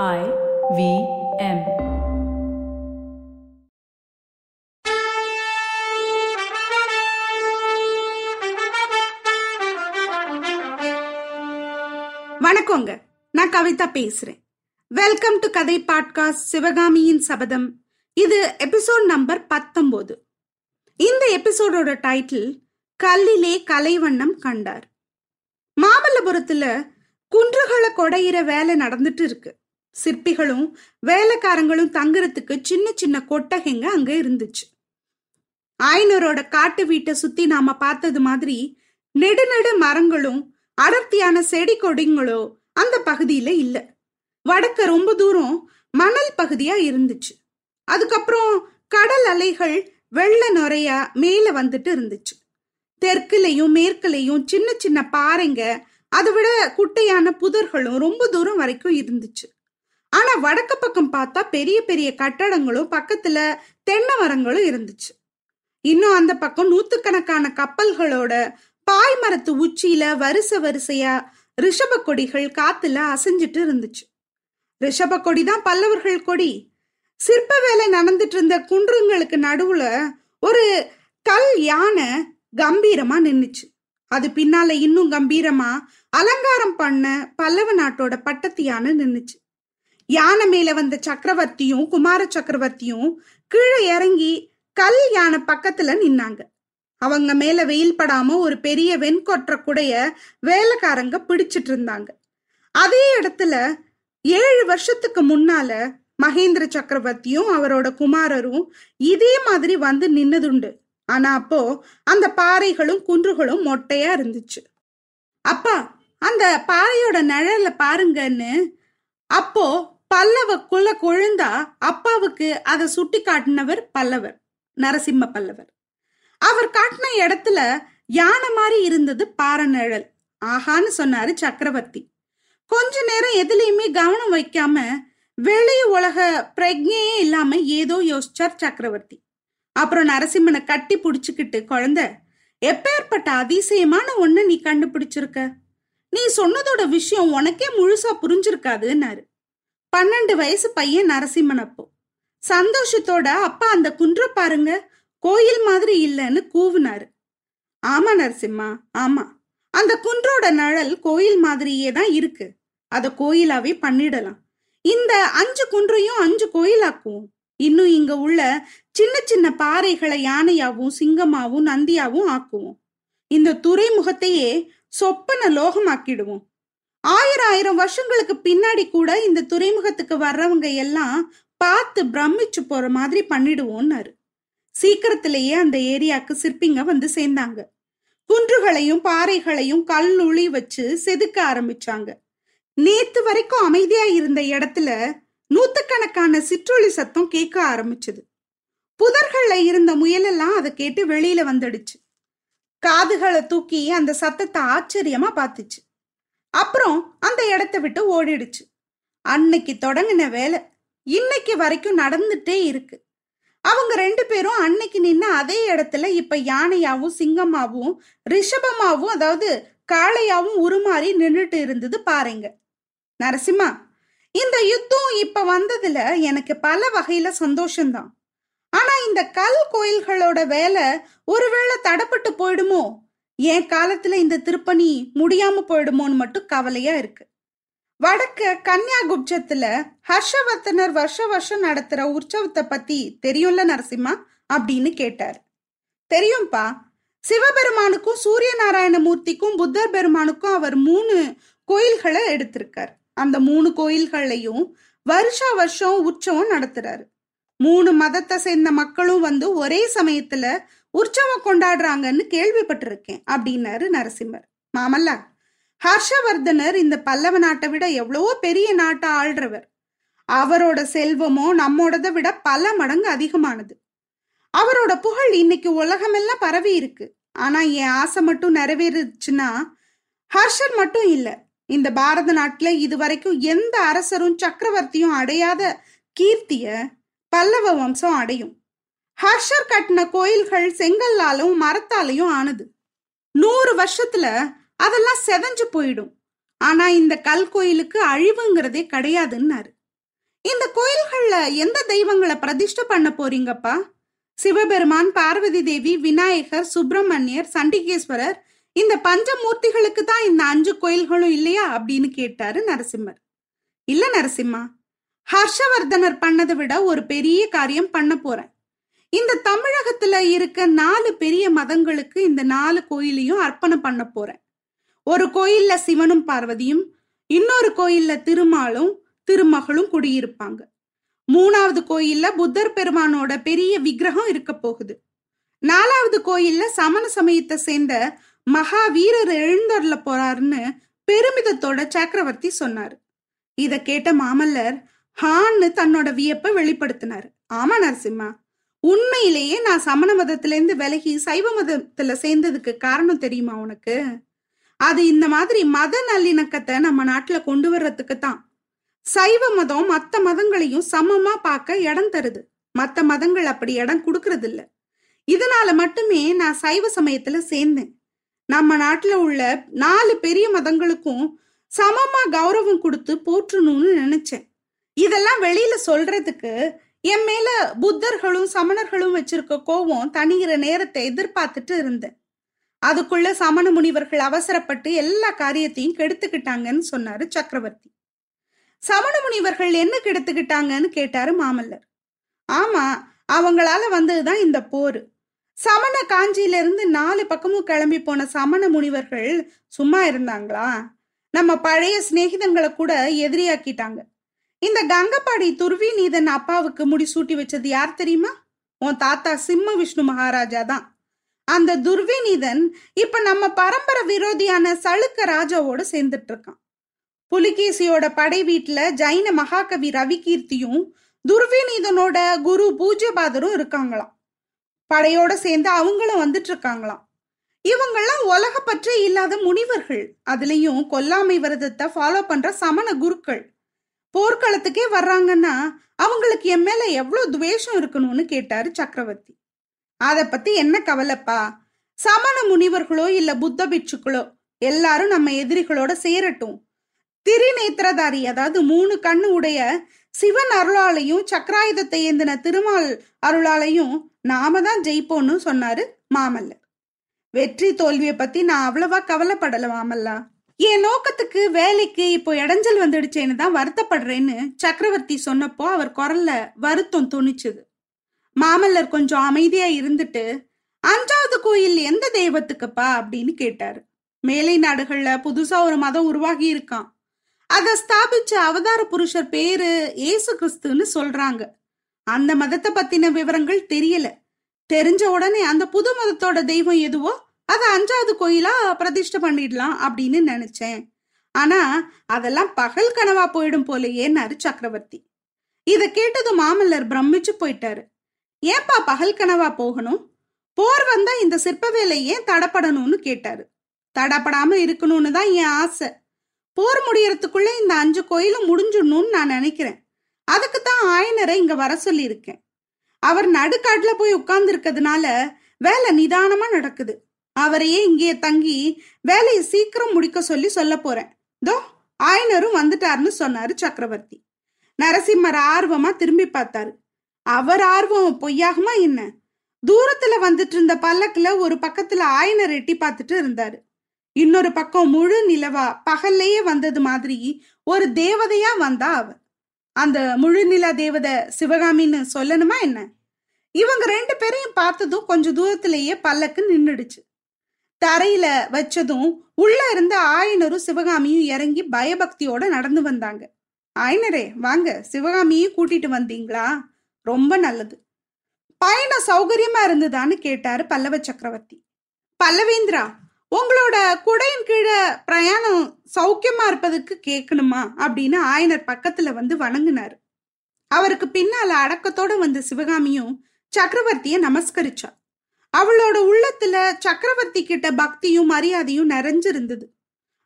I V M. வணக்கங்க. நான் கவிதா பேசுறேன். வெல்கம் டு கதை பாட்காஸ்ட் சிவகாமியின் சபதம். இது எபிசோட் நம்பர் பத்தொன்பது இந்த எபிசோடோட டைட்டில் கல்லிலே கலைவண்ணம் கண்டார். மாமல்லபுரத்துல குன்றுகளை கொடையிற வேலை நடந்துட்டு இருக்கு. சிற்பிகளும் வேலைக்காரங்களும் தங்குறதுக்கு சின்ன சின்ன கொட்டகைங்க அங்க இருந்துச்சு. ஆயனரோட காட்டு வீட்டை சுத்தி நாம பார்த்தது மாதிரி நெடுநெடு மரங்களும் அடர்த்தியான செடி கொடிங்களோ அந்த பகுதியில இல்ல. வடக்க ரொம்ப தூரம் மணல் பகுதியா இருந்துச்சு. அதுக்கப்புறம் கடல் அலைகள் வெள்ள நுறையா மேல வந்துட்டு இருந்துச்சு. தெற்குலையும் மேற்குலையும் சின்ன சின்ன பாறைங்க அதை விட குட்டையான புதர்களும் ரொம்ப தூரம் வரைக்கும் இருந்துச்சு. ஆனா வடக்கு பக்கம் பார்த்தா பெரிய பெரிய கட்டடங்களும் பக்கத்துல தென்னை மரங்களும் இருந்துச்சு. இன்னும் அந்த பக்கம் நூத்துக்கணக்கான கப்பல்களோட பாய் மரத்து உச்சியில வரிசை வரிசையா ரிஷப கொடிகள் காத்துல அசைஞ்சிட்டு இருந்துச்சு. ரிஷப கொடி தான் பல்லவர்கள் கொடி. சிற்ப வேலை நடந்துட்டு இருந்த குன்றுங்களுக்கு நடுவுல ஒரு கல் யானை கம்பீரமா நின்னுச்சு. அது பின்னால இன்னும் கம்பீரமா அலங்காரம் பண்ண பல்லவ நாட்டோட பட்டத்து யானை நின்னுச்சு. யானை மேல வந்த சக்கரவர்த்தியும் குமார சக்கரவர்த்தியும் கீழே இறங்கி கல் யானை பக்கத்துல நின்னாங்க. அவங்க மேல வெயில் படாம ஒரு பெரிய வெண்கொற்ற குடைய வேலைக்காரங்க பிடிச்சிட்டு இருந்தாங்க. அதே இடத்துல ஏழு வருஷத்துக்கு முன்னால மகேந்திர சக்கரவர்த்தியும் அவரோட குமாரரும் இதே மாதிரி வந்து நின்னதுண்டு. ஆனா அப்போ அந்த பாறைகளும் குன்றுகளும் மொட்டையா இருந்துச்சு. அப்பா அந்த பாறையோட நிழல பாருங்கன்னு அப்போ பல்லவக்குள்ள கொழுந்தா அப்பாவுக்கு அதை சுட்டி காட்டினவர் பல்லவர் நரசிம்ம பல்லவர். அவர் காட்டின இடத்துல யானை மாதிரி இருந்தது பாறை ஆஹான்னு சொன்னாரு சக்கரவர்த்தி. கொஞ்ச நேரம் எதுலையுமே கவனம் வைக்காம வெளி உலக பிரஜையே இல்லாம ஏதோ யோசிச்சார் சக்கரவர்த்தி. அப்புறம் நரசிம்மனை கட்டி புடிச்சுக்கிட்டு குழந்தை எப்பேற்பட்ட அதிசயமான ஒண்ணு நீ கண்டுபிடிச்சிருக்க? நீ சொன்னதோட விஷயம் உனக்கே முழுசா புரிஞ்சிருக்காதுன்னாரு. பன்னெண்டு வயசு பையன் நரசிம்மன் அப்போ. சந்தோஷத்தோட அப்பா அந்த குன்ற பாருங்க. கோயில் மாதிரி இல்லைன்னு கூவுனாரு. ஆமா நரசிம்மா ஆமா. அந்த குன்றோட நிழல் கோயில் மாதிரியே தான் இருக்கு. அதை கோயிலாவே பண்ணிடலாம். இந்த அஞ்சு குன்றையும் அஞ்சு கோயிலாக்குவோம். இன்னும் இங்க உள்ள சின்ன சின்ன பாறைகளை யானையாவும் சிங்கமாவும் நந்தியாவும் ஆக்குவோம். இந்த துறைமுகத்தையே சொப்பன லோகமாக்கிடுவோம். ஆயிரம் ஆயிரம் வருஷங்களுக்கு பின்னாடி கூட இந்த துறைமுகத்துக்கு வர்றவங்க எல்லாம் பார்த்து பிரமிச்சு போற மாதிரி பண்ணிடுவோம்னாரு சீக்கிரத்திலேயே அந்த ஏரியாக்கு சிற்பிங்க வந்து சேர்ந்தாங்க. குன்றுகளையும் பாறைகளையும் கல்லுளி வச்சு செதுக்க ஆரம்பிச்சாங்க. நேத்து வரைக்கும் அமைதியா இருந்த இடத்துல நூத்துக்கணக்கான சிற்றொளி சத்தம் கேட்க ஆரம்பிச்சது. புதர்கள்ல இருந்த முயலெல்லாம் அதை கேட்டு வெளியில வந்துடுச்சு. காதுகளை தூக்கி அந்த சத்தத்தை ஆச்சரியமா பார்த்துச்சு. அப்புறம் அந்த இடத்த விட்டு ஓடிடுச்சு. அன்னைக்கு தொடங்கின வேலை இன்னைக்கு வரைக்கும் நடந்துட்டே இருக்கு. அவங்க ரெண்டு பேரும் அன்னைக்கு நின்ன அதே இடத்துல இப்ப யானையாவும் சிங்கமாவும் ரிஷபமாவும் அதாவது காளையாவும் உருமாறி நின்றுட்டு இருந்தது பாருங்க. நரசிம்மா இந்த யுத்தம் இப்ப வந்ததுல எனக்கு பல வகையில சந்தோஷம்தான். ஆனா இந்த கல் கோயில்களோட வேலை ஒருவேளை தடப்பட்டு போயிடுமோ? என் காலத்துல இந்த திருப்பணி முடியாம போயிடுமோன்னு மட்டும் கவலையா இருக்கு. வடக்கு கன்னியாகுப்சத்துல ஹர்ஷவர்த்தனர் வருஷ வருஷம் நடத்துற உற்சவத்தை பத்தி தெரியும்ல நரசிம்மா? அப்படின்னு கேட்டார். தெரியும்பா. சிவபெருமானுக்கும் சூரிய நாராயண மூர்த்திக்கும் புத்தர் பெருமானுக்கும் அவர் மூணு கோயில்களை எடுத்திருக்கார். அந்த மூணு கோயில்கள்லையும் வருஷா வருஷம் உற்சவம் நடத்துறாரு. மூணு மதத்தை சேர்ந்த மக்களும் வந்து ஒரே சமயத்துல உற்சவம் கொண்டாடுறாங்கன்னு கேள்விப்பட்டிருக்கேன் அப்படின்னாரு நரசிம்மர். மாமல்லா ஹர்ஷவர்தனர் இந்த பல்லவ நாட்டை விட எவ்வளவோ பெரிய நாட்டை ஆள்றவர். அவரோட செல்வமோ நம்மோடதை விட பல மடங்கு அதிகமானது. அவரோட புகழ் இன்னைக்கு உலகமெல்லாம் பரவி இருக்கு. ஆனா என் ஆசை மட்டும் நிறைவேறுச்சுன்னா ஹர்ஷர் மட்டும் இல்ல இந்த பாரத நாட்டுல இதுவரைக்கும் எந்த அரசரும் சக்கரவர்த்தியும் அடையாத கீர்த்திய பல்லவ வம்சம் அடையும். ஹர்ஷர் கட்டின கோயில்கள் செங்கல்லாலும் மரத்தாலையும் ஆனது. நூறு வருஷத்துல அதெல்லாம் செதஞ்சு போயிடும். ஆனா இந்த கல் கோயிலுக்கு அழிவுங்கிறதே கிடையாதுன்னாரு. இந்த கோயில்கள்ல எந்த தெய்வங்களை பிரதிஷ்டை பண்ண போறீங்கப்பா? சிவபெருமான் பார்வதி தேவி விநாயகர் சுப்பிரமணியர் சண்டிகேஸ்வரர் இந்த பஞ்சமூர்த்திகளுக்கு தான் இந்த அஞ்சு கோயில்களும் இல்லையா அப்படின்னு கேட்டாரு நரசிம்மர். இல்ல நரசிம்மா ஹர்ஷவர்தனர் பண்ணதை விட ஒரு பெரிய காரியம் பண்ண போறேன். இந்த தமிழகத்துல இருக்க நாலு பெரிய மதங்களுக்கு இந்த நாலு கோயிலையும் அர்ப்பணம் பண்ண போறேன். ஒரு கோயில்ல சிவனும் பார்வதியும் இன்னொரு கோயில்ல திருமாலும் திருமகளும் குடியிருப்பாங்க. மூணாவது கோயில்ல புத்தர் பெருமானோட பெரிய விக்கிரகம் இருக்க போகுது. நாலாவது கோயில்ல சமண சமயத்தை சேர்ந்த மகாவீரர் எழுந்தருள போறாருன்னு பெருமிதத்தோட சக்கரவர்த்தி சொன்னாரு. இத கேட்ட மாமல்லர் ஹான்னு தன்னோட வியப்பை வெளிப்படுத்தினாரு. ஆமா நரசிம்மா. உண்மையிலேயே நான் சமண மதத்திலேருந்து விலகி சைவ மதத்துல சேர்ந்ததுக்கு காரணம் தெரியுமா உனக்கு? அது இந்த மாதிரி மத நல்லிணக்கத்தை நம்ம நாட்டுல கொண்டு வர்றதுக்கு தான். சைவ மதம் மற்ற மதங்களையும் சமமா பார்க்க இடம் தருது. மற்ற மதங்கள் அப்படி இடம் கொடுக்கறது இல்ல இதனால மட்டுமே நான் சைவ சமயத்துல சேர்ந்தேன். நம்ம நாட்டுல உள்ள நாலு பெரிய மதங்களுக்கும் சமமா கௌரவம் கொடுத்து போற்றணும்னு நினைச்சேன். இதெல்லாம் வெளியில சொல்றதுக்கு என் மேல புத்தர்களும் சமணர்களும் வச்சிருக்க கோவம் தனிகிற நேரத்தை எதிர்பார்த்துட்டு இருந்தேன். அதுக்குள்ள சமண முனிவர்கள் அவசரப்பட்டு எல்லா காரியத்தையும் கெடுத்துக்கிட்டாங்கன்னு சொன்னாரு சக்கரவர்த்தி. சமண முனிவர்கள் என்ன கெடுத்துக்கிட்டாங்கன்னு கேட்டாரு மாமல்லர். ஆமா அவங்களால வந்ததுதான் இந்த போர். சமண காஞ்சியிலிருந்து நாலு பக்கமும் கிளம்பி போன சமண முனிவர்கள் சும்மா இருந்தாங்களா? நம்ம பழைய சிநேகிதங்களை கூட எதிரியாக்கிட்டாங்க. இந்த கங்கப்பாடி துர்வி நீதன் அப்பாவுக்கு முடிசூட்டி வச்சது யார் தெரியுமா? உன் தாத்தா சிம்ம விஷ்ணு மகாராஜா தான். அந்த துர்விநீதன் இப்ப நம்ம பரம்பரை விரோதியான சளுக்க ராஜாவோட சேர்ந்துட்டு இருக்கான் புலிகேசியோட படை வீட்டுல ஜைன மகாகவி ரவிகீர்த்தியும் துர்விநீதனோட குரு பூஜ்யபாதரும் இருக்காங்களாம். படையோட சேர்ந்து அவங்களும் வந்துட்டு இருக்காங்களாம் இவங்கெல்லாம் உலக பற்றே இல்லாத முனிவர்கள். அதுலயும் கொல்லாமை விரதத்தை ஃபாலோ பண்ற சமண குருக்கள். போர்க்களத்துக்கே வர்றாங்கன்னா அவங்களுக்கு என் மேல எவ்வளவு துவேஷம் இருக்கணும்னு கேட்டாரு சக்கரவர்த்தி. அதை பத்தி என்ன கவலைப்பா? சமண முனிவர்களோ இல்ல புத்த பிட்சுக்களோ எல்லாரும் நம்ம எதிரிகளோட சேரட்டும். திரிநேத்திரதாரி அதாவது மூணு கண்ணு உடைய சிவன் அருளாலையும் சக்கராயுதத்தை ஏந்தின திருமால் அருளாலையும் நாம தான் ஜெயிப்போம்னு சொன்னாரு மாமல்லர். வெற்றி தோல்வியை பத்தி நான் அவ்வளவா கவலைப்படல மாமல்லா. என் நோக்கத்துக்கு வேலைக்கு இப்போ இடைஞ்சல் வந்துடுச்சேன்னு தான் வருத்தப்படுறேன்னு சக்கரவர்த்தி சொன்னப்போ அவர் குரல்ல வருத்தம் துணிச்சுது. மாமல்லர் கொஞ்சம் அமைதியா இருந்துட்டு அஞ்சாவது கோயில் எந்த தெய்வத்துக்குப்பா? அப்படின்னு கேட்டாரு. மேலை நாடுகள்ல புதுசா ஒரு மதம் உருவாகி இருக்கான் அதை ஸ்தாபிச்ச அவதார புருஷர் பேரு ஏசு கிறிஸ்துன்னு சொல்றாங்க. அந்த மதத்தை பத்தின விவரங்கள் தெரியல. தெரிஞ்ச உடனே அந்த புது மதத்தோட தெய்வம் எதுவோ அதை அஞ்சாவது கோயிலா பிரதிஷ்டை பண்ணிடலாம் அப்படின்னு நினைச்சேன். ஆனா அதெல்லாம் பகல் கனவா போயிடும் போலயேன்னாரு சக்கரவர்த்தி. இத கேட்டது மாமல்லர் பிரமிச்சு போயிட்டாரு. ஏன்பா பகல் கனவா போகணும்? போர் வந்தா இந்த சிற்ப வேலை ஏன் தடப்படணும்னு கேட்டாரு. தடப்படாம இருக்கணும்னு தான் என் ஆசை. போர் முடியறதுக்குள்ள இந்த அஞ்சு கோயிலும் முடிஞ்சிடணும்னு நான் நினைக்கிறேன். அதுக்கு தான் ஆயனரை இங்க வர சொல்லியிருக்கேன். அவர் நடுக்காட்டுல போய் உட்கார்ந்து இருக்கிறதுனால வேலை நிதானமா நடக்குது. அவரையே இங்கேயே தங்கி வேலையை சீக்கிரம் முடிக்க சொல்லி சொல்ல போறேன். தோ ஆயனரும் வந்துட்டாருன்னு சொன்னாரு சக்கரவர்த்தி. நரசிம்மர் ஆர்வமா திரும்பி பார்த்தாரு. அவர் ஆர்வம் பொய்யாகுமா என்ன? தூரத்துல வந்துட்டு இருந்த பல்லக்குல ஒரு பக்கத்துல ஆயனர் எட்டி பார்த்துட்டு இருந்தாரு. இன்னொரு பக்கம் முழு நிலவா பகல்லையே வந்தது மாதிரி ஒரு தேவதையா வந்தா அவ அந்த முழு நிலா தேவதை சிவகாமின்னு சொல்லணுமா என்ன? இவங்க ரெண்டு பேரையும் பார்த்ததும் கொஞ்சம் தூரத்திலேயே பல்லக்கு நின்றுடுச்சு தரையில வச்சதும் உள்ள இருந்த ஆயனரும் சிவகாமியும் இறங்கி பயபக்தியோட நடந்து வந்தாங்க. ஆயனரே வாங்க சிவகாமியும் கூட்டிட்டு வந்தீங்களா? ரொம்ப நல்லது. பயணம் சௌகரியமா இருந்ததான்னு கேட்டாரு பல்லவ சக்கரவர்த்தி. பல்லவேந்திரா உங்களோட குடையின் கீழே பிரயாணம் சௌக்கியமா இருப்பதுக்கு கேட்கணுமா அப்படின்னு ஆயனர் பக்கத்துல வந்து வணங்கினாரு. அவருக்கு பின்னால அடக்கத்தோட வந்த சிவகாமியும் சக்கரவர்த்திய நமஸ்கரிச்சா அவளோட உள்ளத்துல சக்கரவர்த்தி கிட்ட பக்தியும் மரியாதையும் நிறைஞ்சிருந்தது.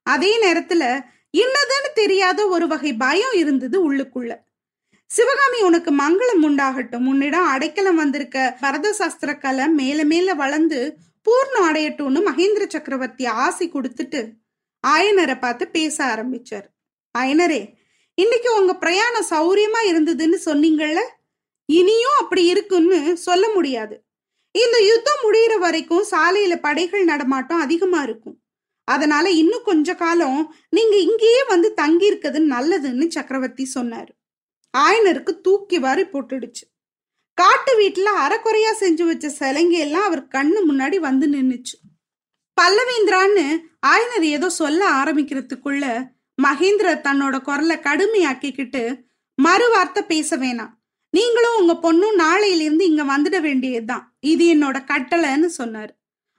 அதே நேரத்துல என்னதுன்னு தெரியாத ஒரு வகை பயம் இருந்தது உள்ளுக்குள்ள. சிவகாமி உனக்கு மங்களம் உண்டாகட்டும். உன்னிடம் அடைக்கலம் வந்திருக்க பரத சாஸ்திர கலை மேல மேல வளர்ந்து பூர்ணம் அடையட்டும்னு மகேந்திர சக்கரவர்த்தி ஆசை கொடுத்துட்டு ஆயனரை பார்த்து பேச ஆரம்பிச்சார். ஆயனரே இன்னைக்கு உங்க பிரயாணம் சௌரியமா இருந்ததுன்னு சொன்னீங்கல்ல? இனியும் அப்படி இருக்குன்னு சொல்ல முடியாது. இந்த யுத்தம் முடியிற வரைக்கும் சாலையில படைகள் நடமாட்டம் அதிகமா இருக்கும். அதனால இன்னும் கொஞ்ச காலம் நீங்க இங்கேயே வந்து தங்கி இருக்கிறது நல்லதுன்னு சக்கரவர்த்தி சொன்னாரு. ஆயனருக்கு தூக்கி வாரி போட்டுடுச்சு. காட்டு வீட்டுல அறக்குறையா செஞ்சு வச்ச சிலைங்க எல்லாம் அவர் கண்ணு முன்னாடி வந்து நின்னுச்சு. பல்லவேந்திரான்னு ஆயனர் ஏதோ சொல்ல ஆரம்பிக்கிறதுக்குள்ள மகேந்திர தன்னோட குரலை கடுமையாக்கிக்கிட்டு மறு வார்த்தை பேச வேணாம். நீங்களும் உங்க பொண்ணும் நாளையிலிருந்து இங்க வந்துட வேண்டியதுதான். இது என்னோட கட்டளைன்னு சொன்னாரு.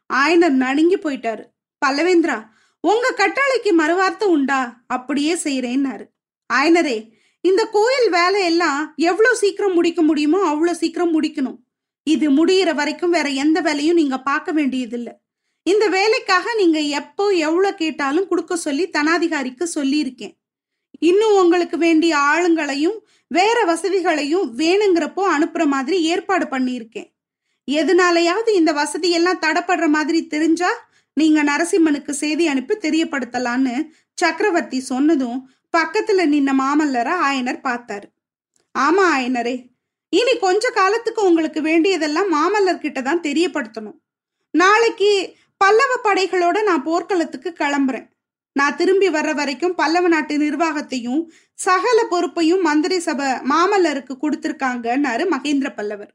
ஆயனர் நடுங்கி போயிட்டாரு. பல்லவேந்திரா உங்க கட்டளைக்கு மறுவார்த்தை உண்டா? அப்படியே செய்யறேன்னாரு ஆயனரே இந்த கோயில் வேலையெல்லாம் எவ்வளவு சீக்கிரம் முடிக்க முடியுமோ அவ்வளவு சீக்கிரம் முடிக்கணும். இது முடியிற வரைக்கும் வேற எந்த வேலையும் நீங்க பார்க்க வேண்டியதில்லை. இந்த வேலைக்காக நீங்க எப்போ எவ்வளவு கேட்டாலும் கொடுக்க சொல்லி தனாதிகாரிக்கு சொல்லியிருக்கேன். இன்னும் உங்களுக்கு வேண்டிய ஆளுங்களையும் வேற வசதிகளையும் வேணுங்கிறப்போ அனுப்புற மாதிரி ஏற்பாடு பண்ணியிருக்கேன். எதனாலையாவது இந்த வசதி எல்லாம் தடப்படுற மாதிரி தெரிஞ்சா நீங்க நரசிம்மனுக்கு செய்தி அனுப்பி தெரியப்படுத்தலான்னு சக்கரவர்த்தி சொன்னதும் பக்கத்துல நின்ன மாமல்லரை ஆயனர் பார்த்தாரு. ஆமா ஆயனரே இனி கொஞ்ச காலத்துக்கு உங்களுக்கு வேண்டியதெல்லாம் மாமல்லர்கிட்ட தான் தெரியப்படுத்தணும். நாளைக்கு பல்லவ படைகளோட நான் போர்க்களத்துக்கு கிளம்புறேன். நான் திரும்பி வர்ற வரைக்கும் பல்லவ நாட்டு நிர்வாகத்தையும் சகல பொறுப்பையும் மந்திரி சபை மாமல்லருக்கு கொடுத்திருக்காங்கன்னாரு மகேந்திர பல்லவர்.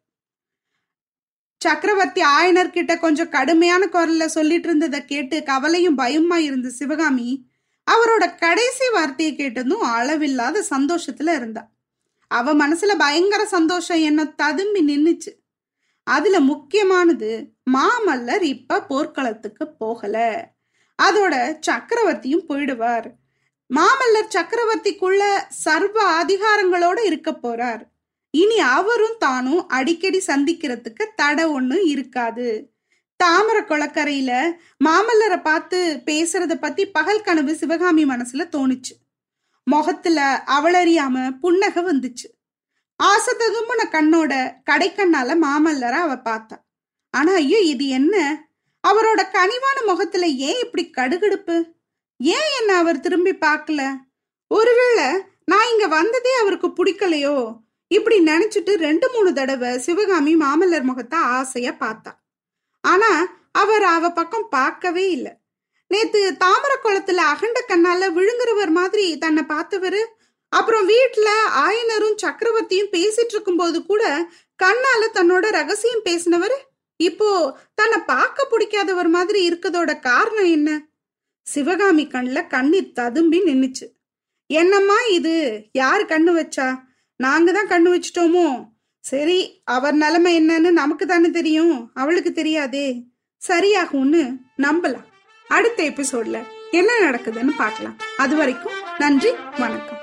சக்கரவர்த்தி ஆயனர் கிட்ட கொஞ்சம் கடுமையான குரல்ல சொல்லிட்டு இருந்ததை கேட்டு கவலையும் பயமா இருந்த சிவகாமி அவரோட கடைசி வார்த்தையை கேட்டதும் அளவில்லாத சந்தோஷத்துல இருந்தா. அவ மனசுல பயங்கர சந்தோஷம் என்ன ததும்பி நின்னுச்சு. அதுல முக்கியமானது மாமல்லர் இப்ப போர்க்களத்துக்கு போகல. அதோட சக்கரவர்த்தியும் போயிடுவார். மாமல்லர் சக்கரவர்த்திக்குள்ள சர்வ அதிகாரங்களோட இருக்க போறார். இனி அவரும் தானும் அடிக்கடி சந்திக்கிறதுக்கு தடை ஒண்ணு இருக்காது. தாமர கொளக்கரையில மாமல்லரை பார்த்து பேசுறத பத்தி பகல் கனவு சிவகாமி மனசுல தோணுச்சு. முகத்துல அவளறியாம புன்னகை வந்துச்சு. ஆசை ததும்புன கண்ணோட கடைக்கண்ணால மாமல்லரை அவ பார்த்தா. ஆனா ஐயோ இது என்ன? அவரோட கனிவான முகத்துல ஏன் இப்படி கடுகடுப்பு? ஏன் என்ன அவர் திரும்பி பார்க்கல? ஒருவேளை நான் இங்க வந்ததே அவருக்கு பிடிக்கலையோ? இப்படி நினைச்சிட்டு ரெண்டு மூணு தடவை சிவகாமி மாமல்லர் முகத்தை ஆசையா பார்த்தா. ஆனா அவர் அவ பக்கம் பார்க்கவே இல்லை. நேத்து தாமர குளத்துல அகண்ட கண்ணால விழுங்குறவர் மாதிரி தன்னை பார்த்தவரு அப்புறம் வீட்டுல ஆயனரும் சக்கரவர்த்தியும் பேசிட்டு இருக்கும்போது கூட கண்ணால தன்னோட ரகசியம் பேசினவர் இப்போ தன்னை பார்க்க பிடிக்காதவர் மாதிரி இருக்கதோட காரணம் என்ன? சிவகாமி கண்ணில் கண்ணீர் ததும்பி நின்னுச்சு. என்னம்மா இது? யார் கண்ணு வச்சா? நாங்க தான் கண்ணு வச்சிட்டோமோ? சரி அவர் நிலைமை என்னன்னு நமக்கு தானே தெரியும். அவளுக்கு தெரியாதே. சரியாகும்னு நம்பலாம். அடுத்த எபிசோட்ல என்ன நடக்குதுன்னு பார்க்கலாம். அது வரைக்கும் நன்றி வணக்கம்.